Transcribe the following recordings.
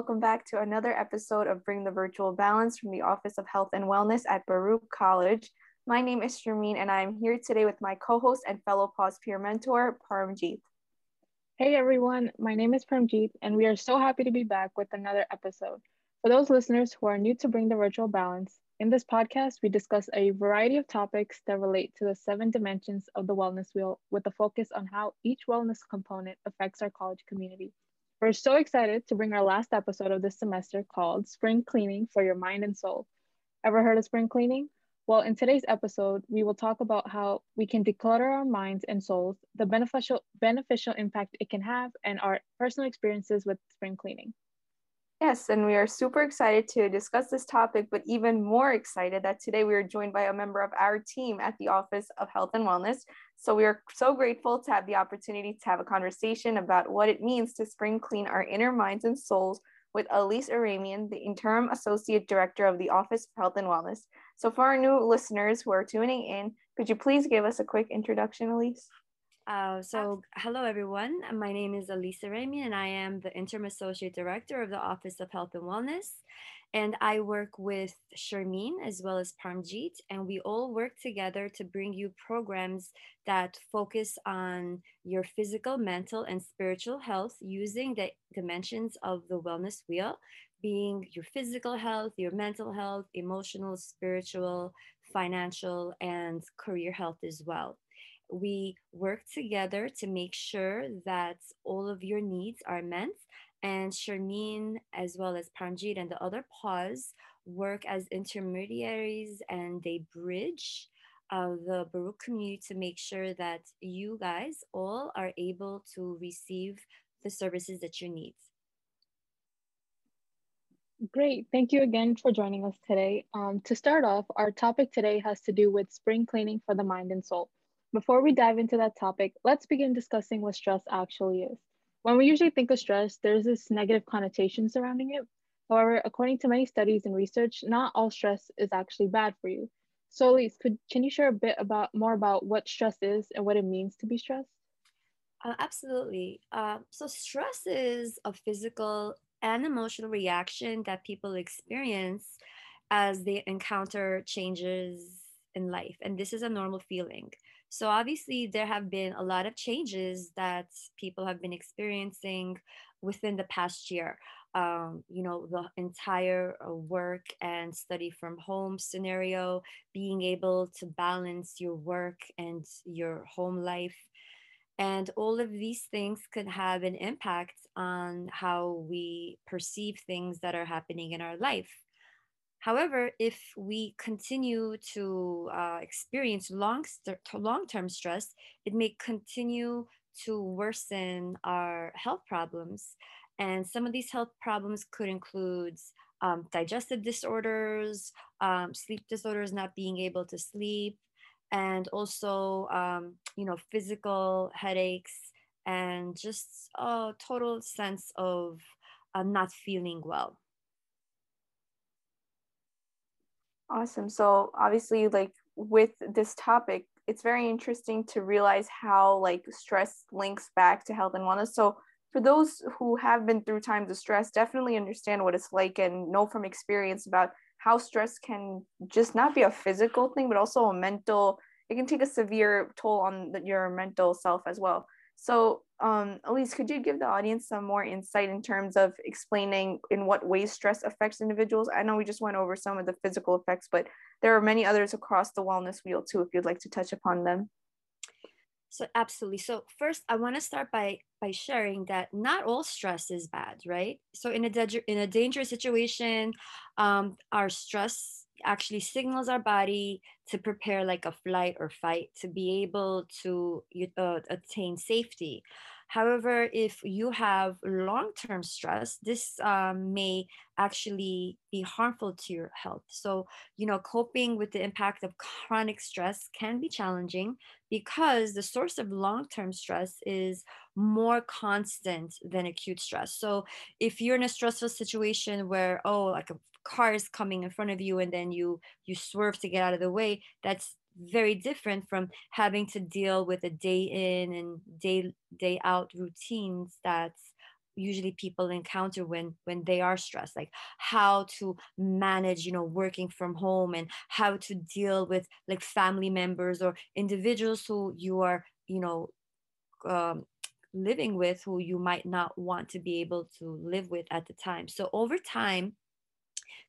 welcome back to another episode of Bring the Virtual Balance from the Office of Health and Wellness at Baruch College. My name is Shermeen, and I'm here today with my co host and fellow Pause peer mentor, Paramjeet. Hey everyone, my name is Paramjeet, and we are so happy to be back with another episode. For those listeners who are new to Bring the Virtual Balance, in this podcast, we discuss a variety of topics that relate to the seven dimensions of the wellness wheel with a focus on how each wellness component affects our college community. We're so excited to bring our last episode of this semester called Spring Cleaning for Your Mind and Soul. Ever heard of spring cleaning? Well, in today's episode, we will talk about how we can declutter our minds and souls, the beneficial beneficial impact it can have, and our personal experiences with spring cleaning. Yes, and we are super excited to discuss this topic, but even more excited that today we are joined by a member of our team at the Office of Health and Wellness. So we are so grateful to have the opportunity to have a conversation about what it means to spring clean our inner minds and souls with Elise Aramian, the Interim Associate Director of the Office of Health and Wellness. So for our new listeners who are tuning in, could you please give us a quick introduction, Elise? Uh, so, hello everyone. My name is Elise Aramian, and I am the Interim Associate Director of the Office of Health and Wellness. And I work with Sharmeen as well as Parmjeet, and we all work together to bring you programs that focus on your physical, mental, and spiritual health using the dimensions of the wellness wheel, being your physical health, your mental health, emotional, spiritual, financial, and career health as well we work together to make sure that all of your needs are met. And Sharmeen, as well as Paramjeet and the other pause, work as intermediaries and they bridge uh, the Baruch community to make sure that you guys all are able to receive the services that you need. Great. Thank you again for joining us today. Um, to start off, our topic today has to do with spring cleaning for the mind and soul. Before we dive into that topic, let's begin discussing what stress actually is. When we usually think of stress, there's this negative connotation surrounding it. However, according to many studies and research, not all stress is actually bad for you. So, Elise, could can you share a bit about more about what stress is and what it means to be stressed? Uh, absolutely. Uh, so, stress is a physical and emotional reaction that people experience as they encounter changes in life, and this is a normal feeling. So obviously, there have been a lot of changes that people have been experiencing within the past year. Um, you know, the entire uh, work and study from home scenario, being able to balance your work and your home life. And all of these things could have an impact on how we perceive things that are happening in our life. However, if we continue to uh, experience long st- long-term stress, it may continue to worsen our health problems. And some of these health problems could include um, digestive disorders, um, sleep disorders, not being able to sleep, and also, um, you know, physical headaches and just a total sense of uh, not feeling well. Awesome. So obviously, like with this topic, it's very interesting to realize how like stress links back to health and wellness. So for those who have been through times of stress, definitely understand what it's like and know from experience about how stress can just not be a physical thing, but also a mental. It can take a severe toll on your mental self as well. So, um, Elise, could you give the audience some more insight in terms of explaining in what ways stress affects individuals? I know we just went over some of the physical effects, but there are many others across the wellness wheel too, if you'd like to touch upon them. So absolutely. So first, I want to start by by sharing that not all stress is bad, right? So in a in a dangerous situation, um, our stress actually signals our body to prepare like a flight or fight to be able to uh, attain safety. However, if you have long term stress, this um, may actually be harmful to your health. So, you know, coping with the impact of chronic stress can be challenging because the source of long term stress is more constant than acute stress. So, if you're in a stressful situation where, oh, like a car is coming in front of you and then you you swerve to get out of the way that's very different from having to deal with a day in and day day out routines that usually people encounter when when they are stressed like how to manage you know working from home and how to deal with like family members or individuals who you are you know um, living with who you might not want to be able to live with at the time. So over time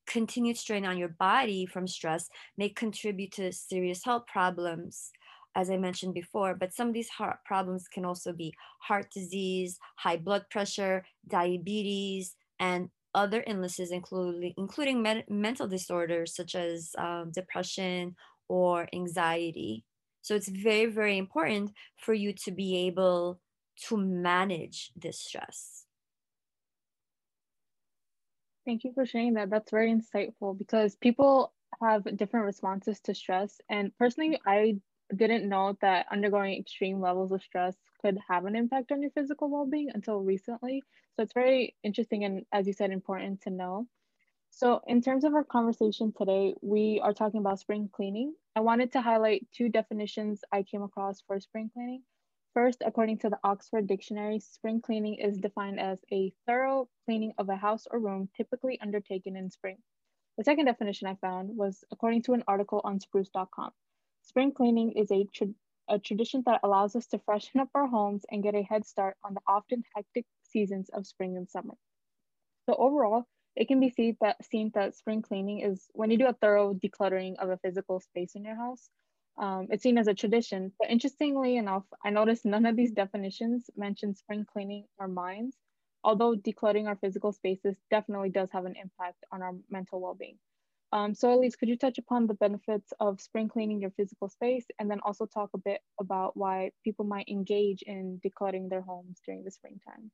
continued strain on your body from stress may contribute to serious health problems as I mentioned before, but some of these heart problems can also be heart disease, high blood pressure, diabetes, and other illnesses, including including med- mental disorders such as um, depression or anxiety. So it's very, very important for you to be able to manage this stress. Thank you for sharing that. That's very insightful because people have different responses to stress. And personally, I didn't know that undergoing extreme levels of stress could have an impact on your physical well-being until recently. So it's very interesting and as you said, important to know. So in terms of our conversation today, we are talking about spring cleaning. I wanted to highlight two definitions I came across for spring cleaning. First, according to the Oxford Dictionary, spring cleaning is defined as a thorough cleaning of a house or room typically undertaken in spring. The second definition I found was according to an article on spruce.com. Spring cleaning is a, tra a tradition that allows us to freshen up our homes and get a head start on the often hectic seasons of spring and summer. So overall, it can be seen that, seen that spring cleaning is when you do a thorough decluttering of a physical space in your house. Um, it's seen as a tradition, but interestingly enough, I noticed none of these definitions mention spring cleaning our minds, although decluttering our physical spaces definitely does have an impact on our mental well-being. Um, so Elise, could you touch upon the benefits of spring cleaning your physical space and then also talk a bit about why people might engage in decluttering their homes during the springtime?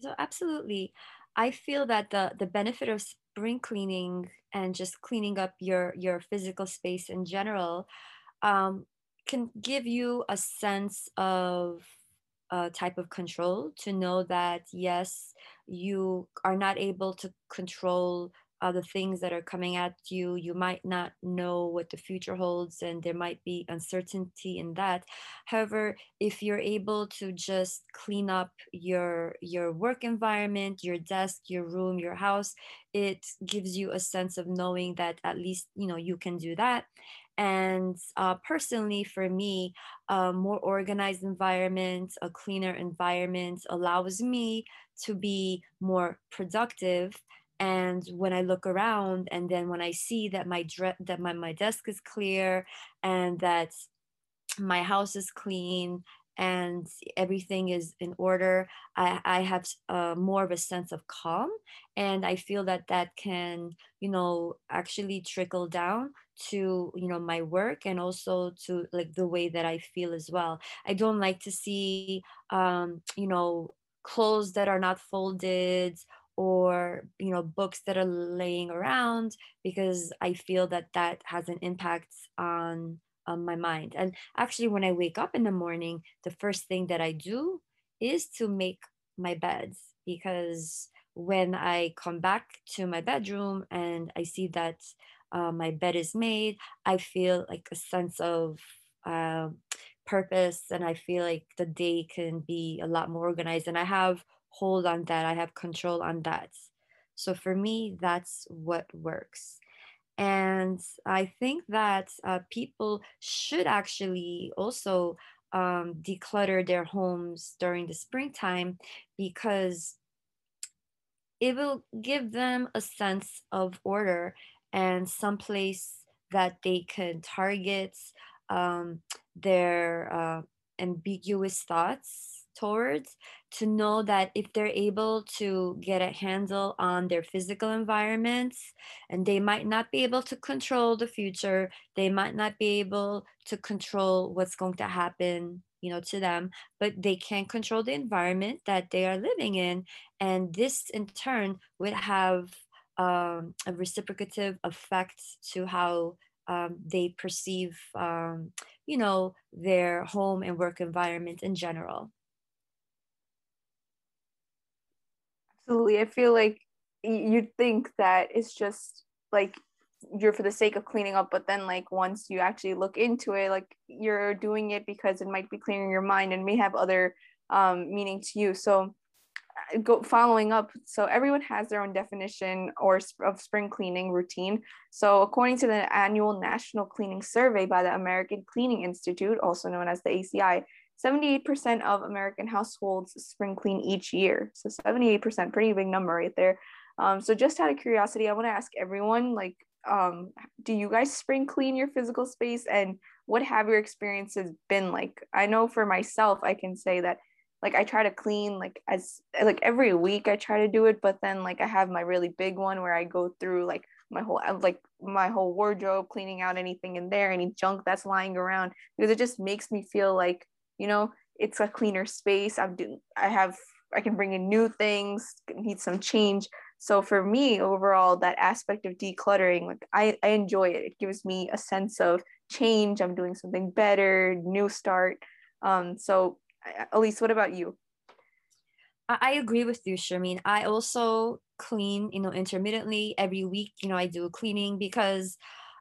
So absolutely. I feel that the, the benefit of spring cleaning and just cleaning up your, your physical space in general um, can give you a sense of a type of control to know that yes, you are not able to control uh, the things that are coming at you. You might not know what the future holds, and there might be uncertainty in that. However, if you're able to just clean up your your work environment, your desk, your room, your house, it gives you a sense of knowing that at least you know you can do that. And uh, personally, for me, a more organized environment, a cleaner environment allows me to be more productive and when i look around and then when i see that my dre- that my, my desk is clear and that my house is clean and everything is in order i, I have uh, more of a sense of calm and i feel that that can you know actually trickle down to you know my work and also to like the way that i feel as well. I don't like to see um you know clothes that are not folded or you know books that are laying around because i feel that that has an impact on on my mind. And actually when i wake up in the morning the first thing that i do is to make my beds because when i come back to my bedroom and i see that uh, my bed is made i feel like a sense of uh, purpose and i feel like the day can be a lot more organized. And i have hold on that i have control on that. So for me that's what works. And i think that uh, people should actually also um, declutter their homes during the springtime because it will give them a sense of order and some place that they can target um, their uh, ambiguous thoughts towards to know that if they're able to get a handle on their physical environments and they might not be able to control the future they might not be able to control what's going to happen you know to them but they can control the environment that they are living in and this in turn would have um, a reciprocative effect to how um, they perceive um, you know their home and work environment in general Absolutely. I feel like you'd think that it's just like you're for the sake of cleaning up, but then like once you actually look into it, like you're doing it because it might be clearing your mind and may have other um, meaning to you. So go following up so everyone has their own definition or of spring cleaning routine so according to the annual national cleaning survey by the american cleaning institute also known as the aci 78% of american households spring clean each year. So 78% pretty big number right there. Um, so just out of curiosity i want to ask everyone like um, do you guys spring clean your physical space? And what have your experiences been like? I know for myself i can say that like I try to clean like as like every week I try to do it, but then like I have my really big one where I go through like my whole like my whole wardrobe, cleaning out anything in there, any junk that's lying around, because it just makes me feel like you know it's a cleaner space. I'm doing I have I can bring in new things, need some change. So for me overall, that aspect of decluttering, like I, I enjoy it. It gives me a sense of change. I'm doing something better, new start. Um, so Elise, what about you? I agree with you, Shermine. I also clean, you know, intermittently every week. You know, I do cleaning because,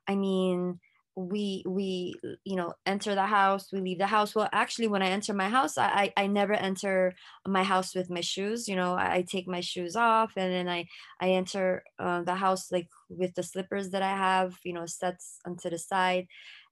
I mean, we we you know enter the house we leave the house. Well actually when i enter my house i i, never enter my house with my shoes you know I, I take my shoes off and then i i enter uh, the house like with the slippers that i have you know sets onto the side.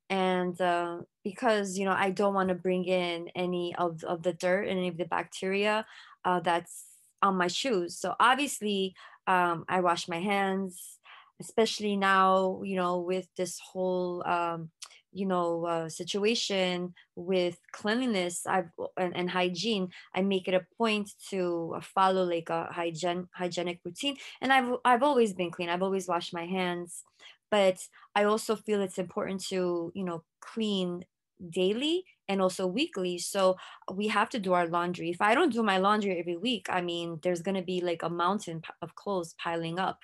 And uh, because you know i don't want to bring in any of, of the dirt and any of the bacteria uh, that's on my shoes. So obviously um, i wash my hands especially now you know with this whole um, you know uh, situation with cleanliness I've, and, and, hygiene i make it a point to follow like a hygiene hygienic routine. And i've i've always been clean. I've always washed my hands. But i also feel it's important to you know clean daily and also weekly. So we have to do our laundry. If i don't do my laundry every week i mean there's going to be like a mountain of clothes piling up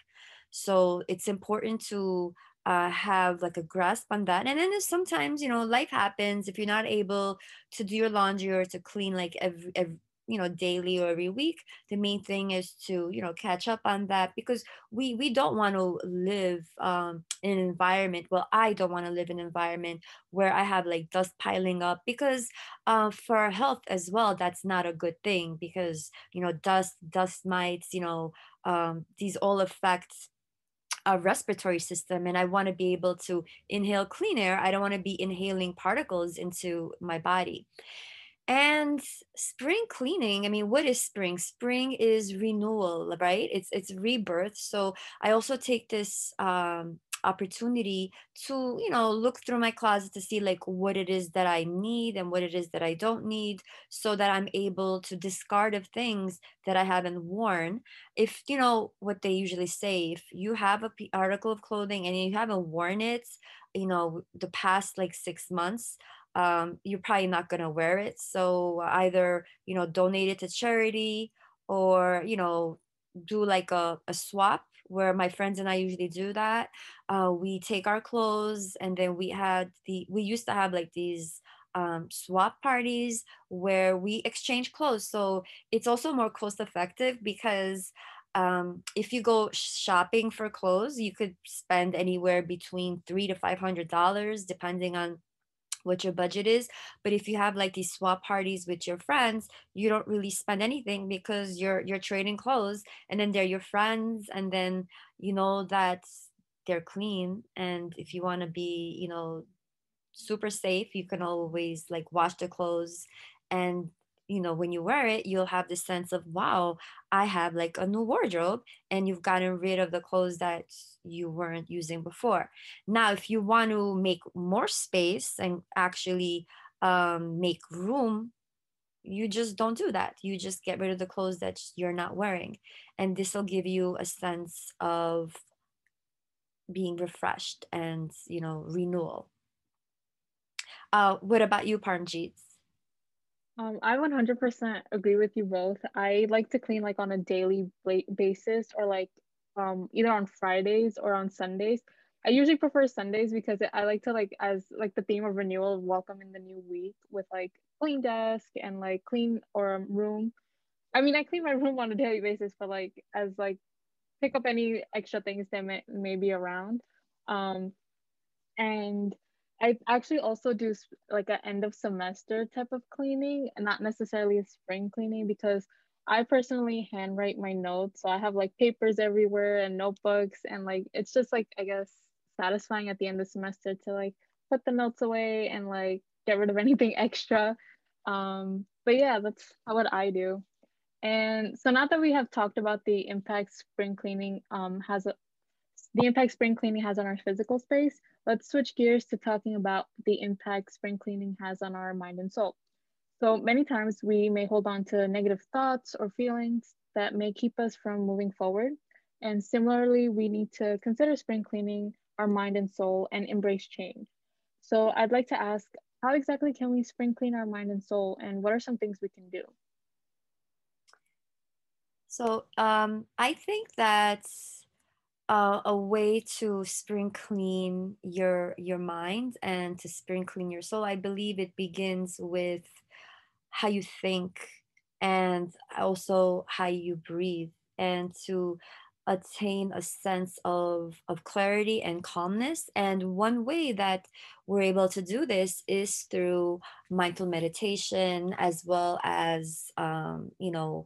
so it's important to uh, have like a grasp on that and then sometimes you know life happens if you're not able to do your laundry or to clean like every, every you know daily or every week the main thing is to you know catch up on that because we we don't want to live um, in an environment well i don't want to live in an environment where i have like dust piling up because uh, for our health as well that's not a good thing because you know dust dust mites you know um, these all affect a respiratory system and I want to be able to inhale clean air. I don't want to be inhaling particles into my body. And spring cleaning, I mean, what is spring? Spring is renewal, right? It's it's rebirth. So I also take this um, opportunity to, you know, look through my closet to see like what it is that I need and what it is that I don't need, so that I'm able to discard of things that I haven't worn. If you know what they usually say, if you have a article of clothing and you haven't worn it, you know, the past like six months um, you're probably not going to wear it. So either, you know, donate it to charity or, you know, do like a, a swap where my friends and I usually do that. Uh, we take our clothes and then we had the, we used to have like these um, swap parties where we exchange clothes. So it's also more cost effective because um, if you go shopping for clothes, you could spend anywhere between three to five hundred dollars, depending on what your budget is. But if you have like these swap parties with your friends, you don't really spend anything because you're you're trading clothes and then they're your friends and then you know that they're clean and if you want to be, you know, super safe, you can always like wash the clothes and you know when you wear it you'll have the sense of wow i have like a new wardrobe and you've gotten rid of the clothes that you weren't using before. Now if you want to make more space and actually um, make room you just don't do that. You just get rid of the clothes that you're not wearing. And this will give you a sense of being refreshed and you know renewal. Uh, what about you parmjeet um, I 100% agree with you both. I like to clean like on a daily basis or like um, either on Fridays or on Sundays. I usually prefer Sundays because I like to like as like the theme of renewal, welcome in the new week with like clean desk and like clean or room. I mean, I clean my room on a daily basis, but like as like pick up any extra things that may, may be around. Um, and I actually also do like an end of semester type of cleaning and not necessarily a spring cleaning because I personally handwrite my notes. So I have like papers everywhere and notebooks and like it's just like I guess satisfying at the end of semester to like put the notes away and like get rid of anything extra. Um, but yeah, that's what I do. And so now that we have talked about the impact spring cleaning um, has the impact spring cleaning has on our physical space, let's switch gears to talking about the impact spring cleaning has on our mind and soul. So many times we may hold on to negative thoughts or feelings that may keep us from moving forward. And similarly, we need to consider spring cleaning our mind and soul and embrace change. So I'd like to ask, how exactly can we spring clean our mind and soul and what are some things we can do? So um, I think that's uh, a way to spring clean your your mind and to spring clean your soul. I believe it begins with how you think and also how you breathe and to attain a sense of, of clarity and calmness. And one way that we're able to do this is through mindful meditation as well as, um, you know,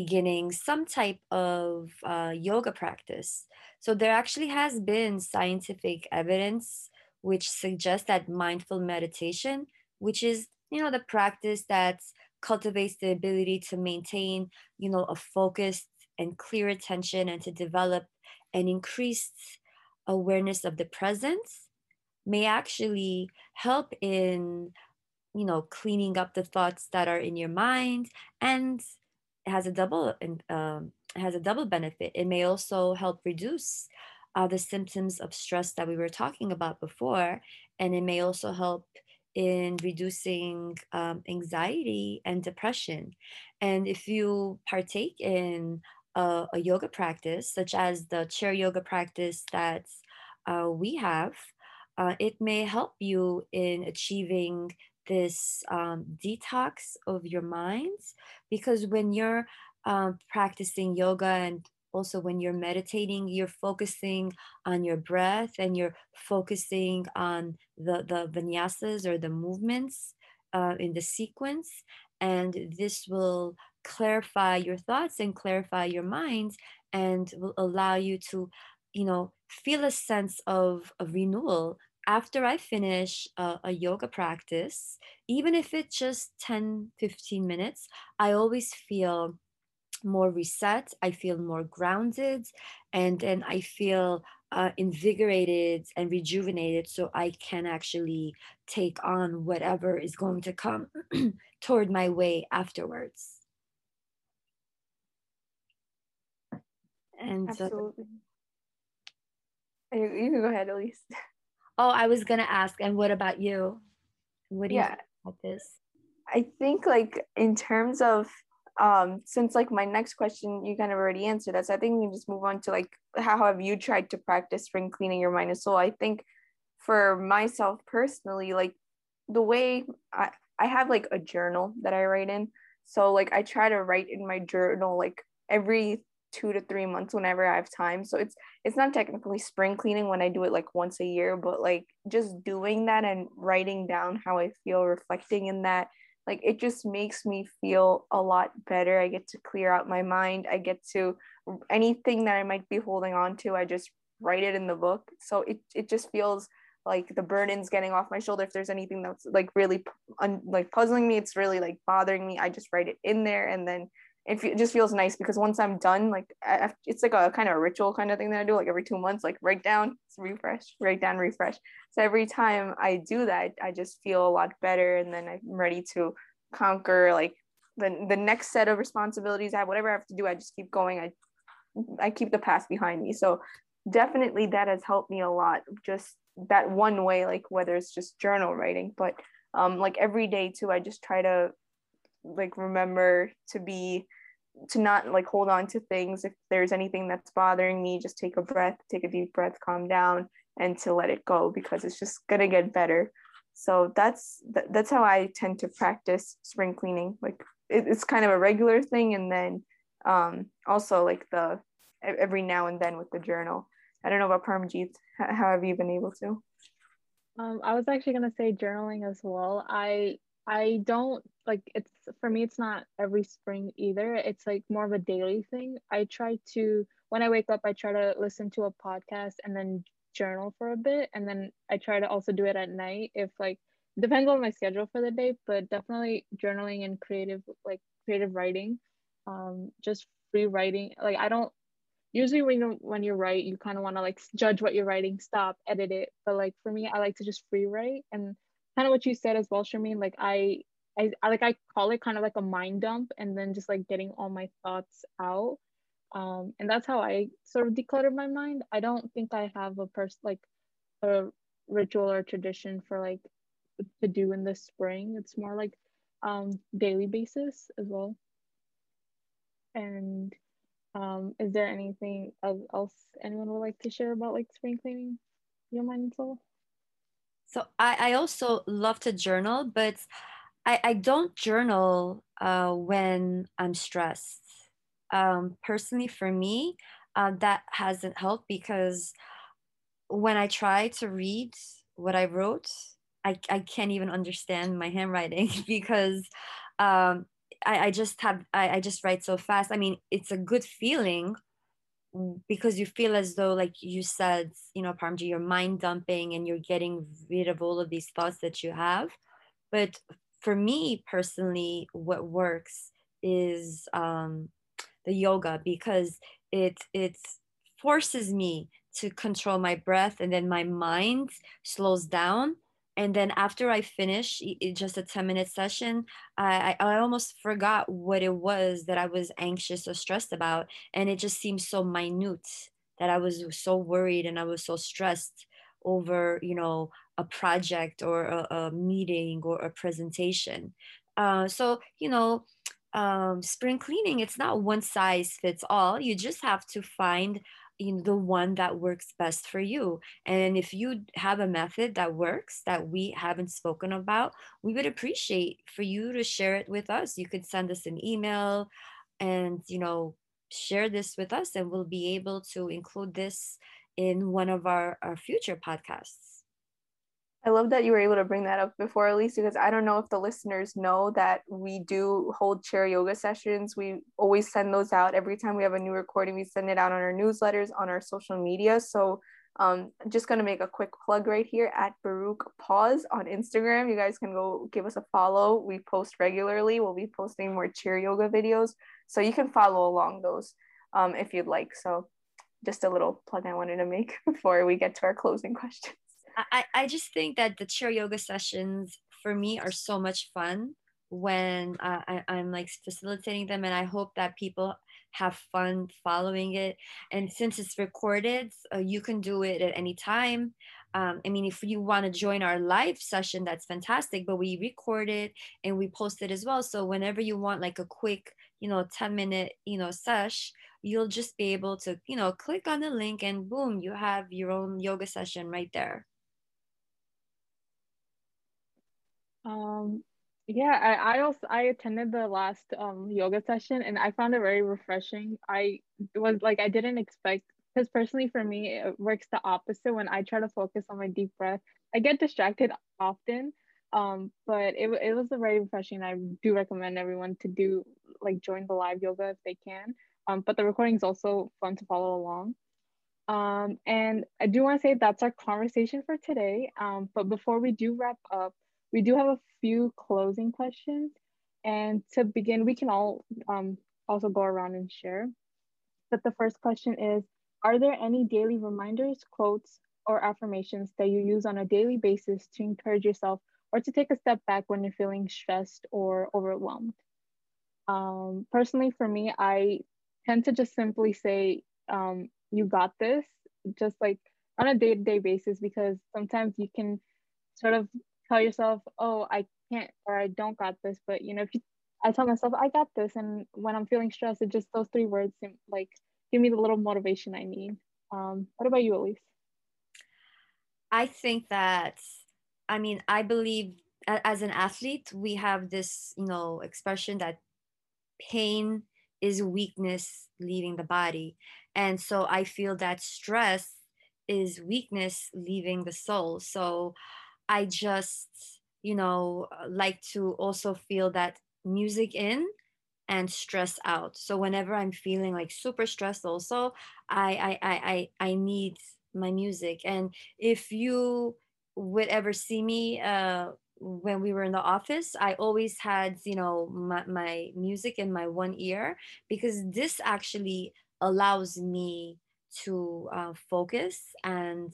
beginning some type of uh, yoga practice. So there actually has been scientific evidence which suggests that mindful meditation, which is you know the practice that cultivates the ability to maintain you know a focused and clear attention and to develop an increased awareness of the present may actually help in you know cleaning up the thoughts that are in your mind and has a double um, it has a double benefit it may also help reduce uh, the symptoms of stress that we were talking about before and it may also help in reducing um, anxiety and depression. And if you partake in a, a, yoga practice, such as the chair yoga practice that uh, we have, uh, it may help you in achieving this um, detox of your mind. Because when you're um, practicing yoga and also when you're meditating you're focusing on your breath and you're focusing on the the vinyasas or the movements uh, in the sequence and this will clarify your thoughts and clarify your mind and will allow you to you know feel a sense of, of renewal after I finish a, a, yoga practice, even if it's just 10, 15 minutes, I always feel more reset i feel more grounded and then i feel uh, invigorated and rejuvenated so i can actually take on whatever is going to come toward my way afterwards. And absolutely. Uh, you can go ahead elise oh i was gonna ask and what about you? What do yeah. you think about this? I think like in terms of um since like my next question you kind of already answered that so i think we can just move on to like how have you tried to practice spring cleaning your mind? And soul i think for myself personally like the way i i have like a journal that i write in. So like i try to write in my journal like every two to three months whenever i have time. So it's it's not technically spring cleaning when i do it like once a year but like just doing that and writing down how i feel reflecting in that like it just makes me feel a lot better. I get to clear out my mind. I get to anything that i might be holding on to i just write it in the book. So it, it just feels like the burden's getting off my shoulder. If there's anything that's like really un, like puzzling me it's really like bothering me i just write it in there and then it just feels nice because once I'm done, like I, it's like a kind of a ritual kind of thing that I do, like every two months, like write down, refresh, write down, refresh. So every time I do that, I just feel a lot better, and then I'm ready to conquer like the the next set of responsibilities I have. Whatever I have to do, I just keep going. I I keep the past behind me. So definitely that has helped me a lot. Just that one way, like whether it's just journal writing, but um, like every day too, I just try to like remember to be to not like hold on to things. If there's anything that's bothering me just take a breath take a deep breath calm down and to let it go because it's just going to get better. So that's that's how i tend to practice spring cleaning. Like it, it's kind of a regular thing and then um also like the every now and then with the journal. I don't know about parmjeet. How have you been able to? Um, I was actually going to say journaling as well. I I don't like it's for me it's not every spring either. It's like more of a daily thing. I try to when I wake up I try to listen to a podcast and then journal for a bit and then I try to also do it at night if like depends on my schedule for the day, but definitely journaling and creative like creative writing. Um just free writing. Like I don't usually when you when you write you kind of want to like judge what you're writing, stop, edit it. But like for me I like to just free write and kind of what you said as well, Sharmeen. Like I, I, I like I call it kind of like a mind dump, and then just like getting all my thoughts out. Um, and that's how I sort of declutter my mind. I don't think I have a person like a ritual or tradition for like to do in the spring. It's more like um daily basis as well. And um, is there anything else anyone would like to share about like spring cleaning your mind and soul? So I, I also love to journal, but I, I don't journal uh, when I'm stressed. Um, personally, for me, uh, that hasn't helped because when I try to read what I wrote, I, I can't even understand my handwriting because um, I, I just have I, I just write so fast. I mean, it's a good feeling because you feel as though like you said you know parmji you're mind dumping and you're getting rid of all of these thoughts that you have. But for me personally what works is um, the yoga because it it forces me to control my breath and then my mind slows down and then after i finish just a 10 minute session I, I almost forgot what it was that i was anxious or stressed about and it just seemed so minute that i was so worried and i was so stressed over you know a project or a, a meeting or a presentation. Uh, so you know um, spring cleaning it's not one size fits all. You just have to find you know, the one that works best for you. And if you have a method that works that we haven't spoken about, we would appreciate for you to share it with us. You could send us an email and, you know, share this with us and we'll be able to include this in one of our, our future podcasts. I love that you were able to bring that up before, Elise, because I don't know if the listeners know that we do hold chair yoga sessions. We always send those out every time we have a new recording. We send it out on our newsletters, on our social media. So um, I'm just going to make a quick plug right here at Baruch Pause on Instagram. You guys can go give us a follow. We post regularly. We'll be posting more chair yoga videos. So you can follow along those um, if you'd like. So just a little plug I wanted to make before we get to our closing questions. I, I just think that the chair yoga sessions for me are so much fun when uh, I, I'm like facilitating them, and I hope that people have fun following it. And since it's recorded, uh, you can do it at any time. Um, I mean, if you want to join our live session, that's fantastic. But we record it and we post it as well. So whenever you want like a quick, you know, 10 minute, you know, sesh, you'll just be able to, you know, click on the link and boom, you have your own yoga session right there. Um, yeah, I, I also I attended the last um yoga session and I found it very refreshing. I was like I didn't expect because personally for me it works the opposite when I try to focus on my deep breath. I get distracted often. Um, but it, it was a very refreshing. I do recommend everyone to do like join the live yoga if they can. Um, but the recording is also fun to follow along. Um, and I do want to say that's our conversation for today. Um, but before we do wrap up, we do have a few closing questions. And to begin, we can all um, also go around and share. But the first question is, are there any daily reminders, quotes, or affirmations that you use on a daily basis to encourage yourself or to take a step back when you're feeling stressed or overwhelmed? Um, personally, for me, I tend to just simply say, um, you got this, just like on a day to day basis, because sometimes you can sort of tell yourself, oh, I can't or I don't got this. But you know, if you, I tell myself I got this, and when I'm feeling stressed, it just those three words seem like give me the little motivation I need. Um, what about you, Elise? I think that, I mean, I believe as an athlete, we have this, you know, expression that pain is weakness leaving the body. And so I feel that stress is weakness leaving the soul. So I just, you know like to also feel that music in and stress out. So whenever i'm feeling like super stressed also i i i i, I need my music. And if you would ever see me uh when we were in the office i always had you know my, my music in my one ear because this actually allows me to uh, focus and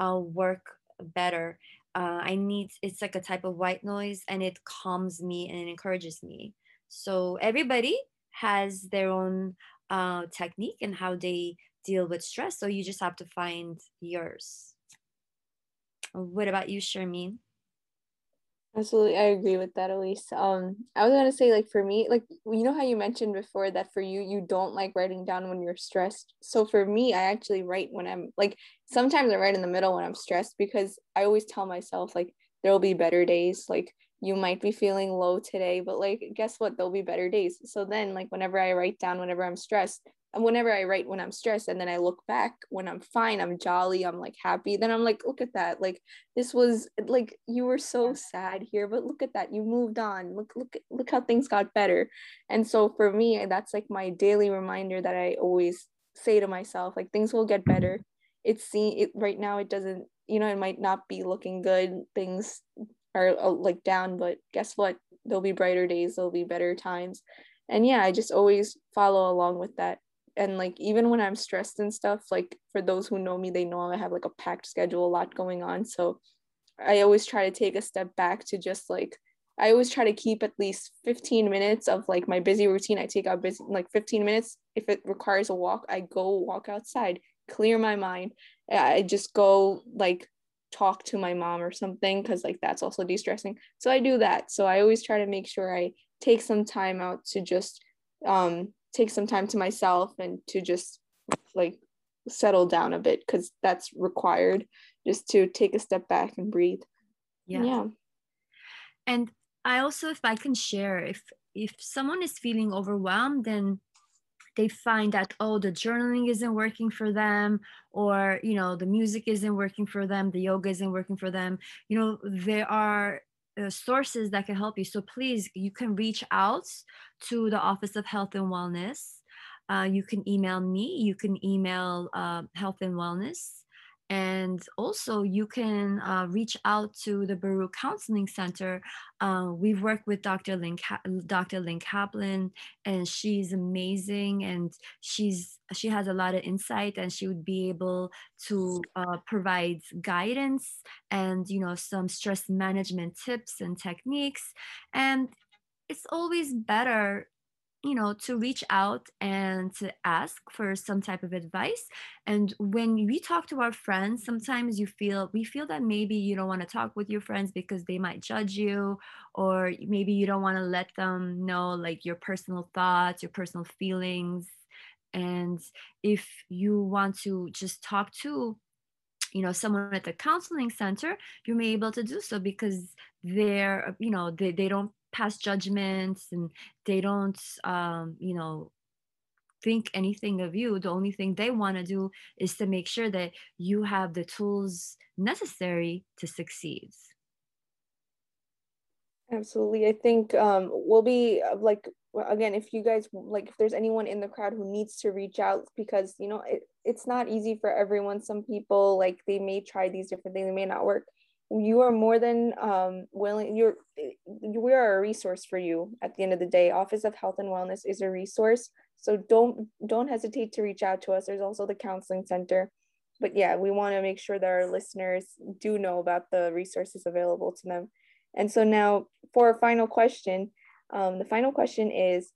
uh, work better uh, i need it's like a type of white noise and it calms me and encourages me. So everybody has their own uh, technique and how they deal with stress. So you just have to find yours. What about you Sharmeen? Absolutely, I agree with that, Elise. Um, I was gonna say, like, for me, like, you know how you mentioned before that for you, you don't like writing down when you're stressed. So for me, I actually write when I'm like, sometimes I write in the middle when I'm stressed because I always tell myself like there will be better days. Like you might be feeling low today, but like, guess what? There'll be better days. So then, like, whenever I write down, whenever I'm stressed, and whenever I write when I'm stressed and then I look back when I'm fine, I'm jolly, I'm like happy, then I'm like, look at that. Like this was like you were so sad here, but look at that. You moved on. Look, look, look how things got better. And so for me, that's like my daily reminder that I always say to myself, like things will get better. It's see it right now, it doesn't, you know, it might not be looking good. Things are uh, like down, but guess what? There'll be brighter days, there'll be better times. And yeah, I just always follow along with that and like even when i'm stressed and stuff like for those who know me they know i have like a packed schedule a lot going on. So i always try to take a step back to just like i always try to keep at least 15 minutes of like my busy routine. I take out busy like 15 minutes. If it requires a walk i go walk outside clear my mind. I just go like talk to my mom or something because like that's also de-stressing. So i do that. So i always try to make sure i take some time out to just um take some time to myself and to just like settle down a bit because that's required just to take a step back and breathe yeah. yeah and i also if i can share if if someone is feeling overwhelmed then they find that oh the journaling isn't working for them or you know the music isn't working for them the yoga isn't working for them you know there are uh, sources that can help you. So please, you can reach out to the Office of Health and Wellness. Uh, you can email me. You can email uh, Health and Wellness and also, you can uh, reach out to the Baruch Counseling Center. Uh, we've worked with Dr. Lynn, Dr. Lynn Kaplan, and she's amazing. And she's she has a lot of insight, and she would be able to uh, provide guidance and you know some stress management tips and techniques. And it's always better you know to reach out and to ask for some type of advice. And when we talk to our friends sometimes you feel we feel that maybe you don't want to talk with your friends because they might judge you or maybe you don't want to let them know like your personal thoughts your personal feelings. And if you want to just talk to you know someone at the counseling center you may be able to do so because they're you know they, they don't pass judgments and they don't um, you know think anything of you. The only thing they want to do is to make sure that you have the tools necessary to succeed. Absolutely. I think um, we'll be uh, like again if you guys like if there's anyone in the crowd who needs to reach out because you know it, it's not easy for everyone. Some people like they may try these different things they may not work you are more than um, willing you're we are a resource for you at the end of the day. Office of health and wellness is a resource. So don't don't hesitate to reach out to us. There's also the counseling center. But yeah we want to make sure that our listeners do know about the resources available to them. And so now for our final question um, the final question is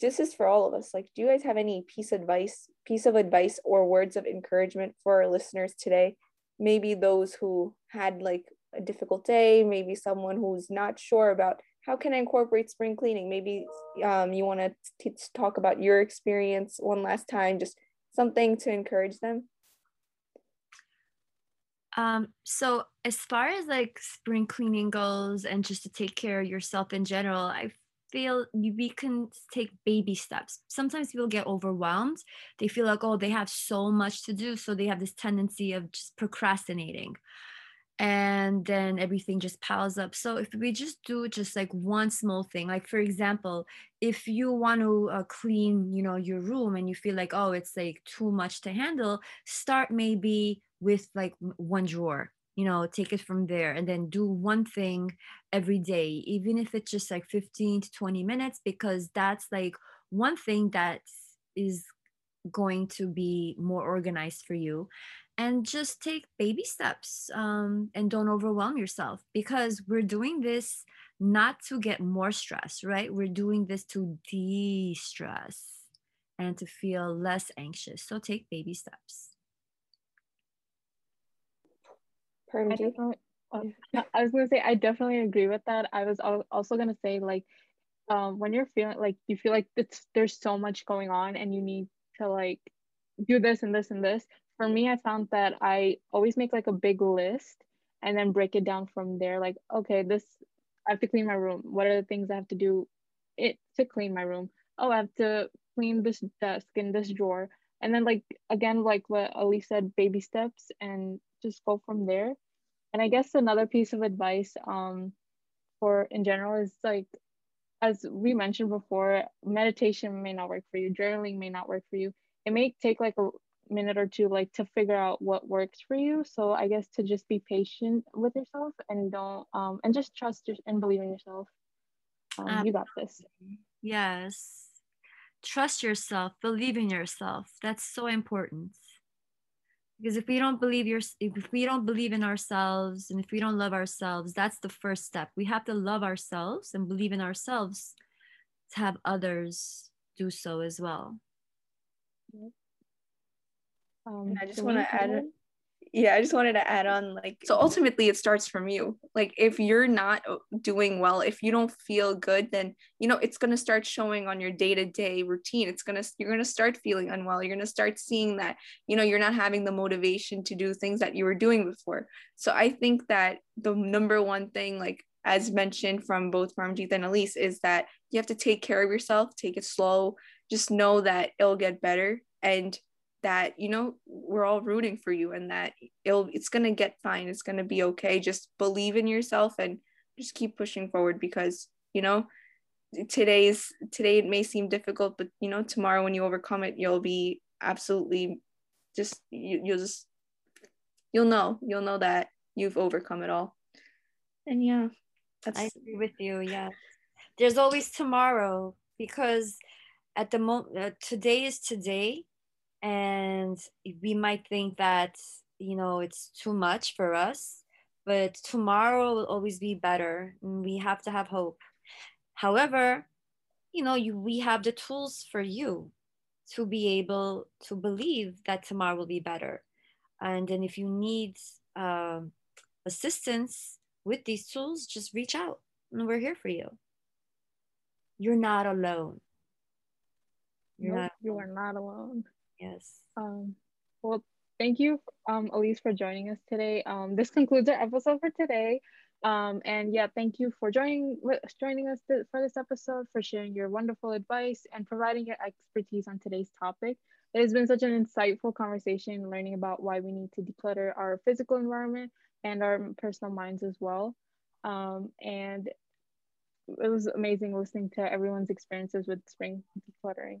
this is for all of us. Like do you guys have any piece advice piece of advice or words of encouragement for our listeners today maybe those who had like a difficult day, maybe someone who's not sure about how can I incorporate spring cleaning. Maybe um, you want to talk about your experience one last time, just something to encourage them. Um, so as far as like spring cleaning goes and just to take care of yourself in general, I feel we can take baby steps. Sometimes people get overwhelmed. They feel like, oh, they have so much to do. So they have this tendency of just procrastinating. and then everything just piles up so if we just do just like one small thing like for example if you want to uh, clean you know your room and you feel like oh it's like too much to handle start maybe with like one drawer you know take it from there and then do one thing every day even if it's just like 15 to 20 minutes because that's like one thing that is going to be more organized for you. And just take baby steps um, and don't overwhelm yourself because we're doing this not to get more stress right? We're doing this to de-stress and to feel less anxious. So take baby steps I, definitely, uh, I was gonna say I definitely agree with that. I was also gonna say like um, when you're feeling like you feel like it's there's so much going on and you need to like do this and this and this. For me, I found that I always make like a big list and then break it down from there. Like, okay, this I have to clean my room. What are the things I have to do it to clean my room? Oh, I have to clean this desk and this drawer. And then like again, like what Elise said, baby steps and just go from there. And I guess another piece of advice um, for in general is like, as we mentioned before, meditation may not work for you, journaling may not work for you. It may take like a minute or two like to figure out what works for you. So i guess to just be patient with yourself and don't um and just trust and believe in yourself. Um, you got this. Yes. Trust yourself. Believe in yourself. That's so important because if we don't believe your if we don't believe in ourselves and if we don't love ourselves that's the first step. We have to love ourselves and believe in ourselves to have others do so as well. Um, i just want to add yeah i just wanted to add on like so ultimately it starts from you. Like if you're not uh, doing well if you don't feel good then you know it's going to start showing on your day-to-day routine. It's going to you're going to start feeling unwell. You're going to start seeing that you know you're not having the motivation to do things that you were doing before. So i think that the number one thing like as mentioned from both Paramjeet and Elise is that you have to take care of yourself take it slow. Just know that it'll get better. And that you know we're all rooting for you and that it'll it's going to get fine it's going to be okay. Just believe in yourself and just keep pushing forward because you know today's today it may seem difficult but you know tomorrow when you overcome it you'll be absolutely just you, you'll just you'll know you'll know that you've overcome it all. And yeah that's i agree with you yeah. There's always tomorrow because at the moment uh, today is today and we might think that you know it's too much for us but tomorrow will always be better and we have to have hope. However you know you we have the tools for you to be able to believe that tomorrow will be better. And then if you need uh, assistance with these tools just reach out and we're here for you. You're not alone. You're nope, not you are not alone Yes. Um, well, thank you, um, Elise, for joining us today. Um, this concludes our episode for today. Um, and yeah, thank you for joining joining us th- for this episode, for sharing your wonderful advice and providing your expertise on today's topic. It has been such an insightful conversation, learning about why we need to declutter our physical environment and our personal minds as well. Um, and it was amazing listening to everyone's experiences with spring decluttering.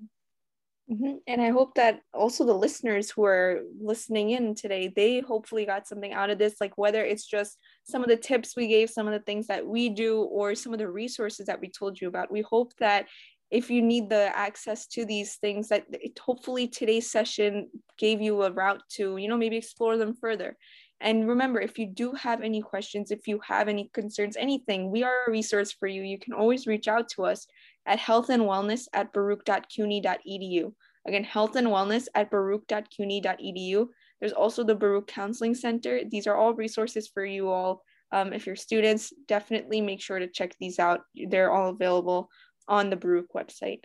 Mm-hmm. And I hope that also the listeners who are listening in today, they hopefully got something out of this, like whether it's just some of the tips we gave, some of the things that we do, or some of the resources that we told you about. We hope that if you need the access to these things, that it, hopefully today's session gave you a route to, you know, maybe explore them further. And remember, if you do have any questions, if you have any concerns, anything, we are a resource for you. You can always reach out to us at health and wellness at baruch.cuny.edu. Again, health and wellness at baruch.cuny.edu. There's also the Baruch Counseling Center. These are all resources for you all. Um, if you're students, definitely make sure to check these out. They're all available on the Baruch website.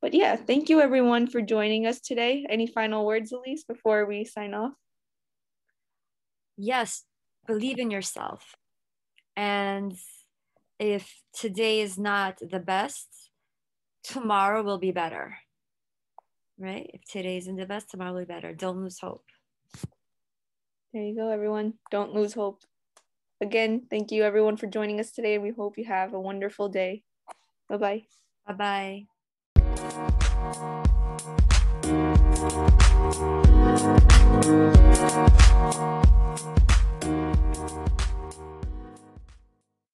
But yeah, thank you everyone for joining us today. Any final words, Elise, before we sign off? Yes, believe in yourself. And if today is not the best, tomorrow will be better. Right? If today isn't the best, tomorrow will be better. Don't lose hope. There you go, everyone. Don't lose hope. Again, thank you everyone for joining us today. We hope you have a wonderful day. Bye bye. Bye bye.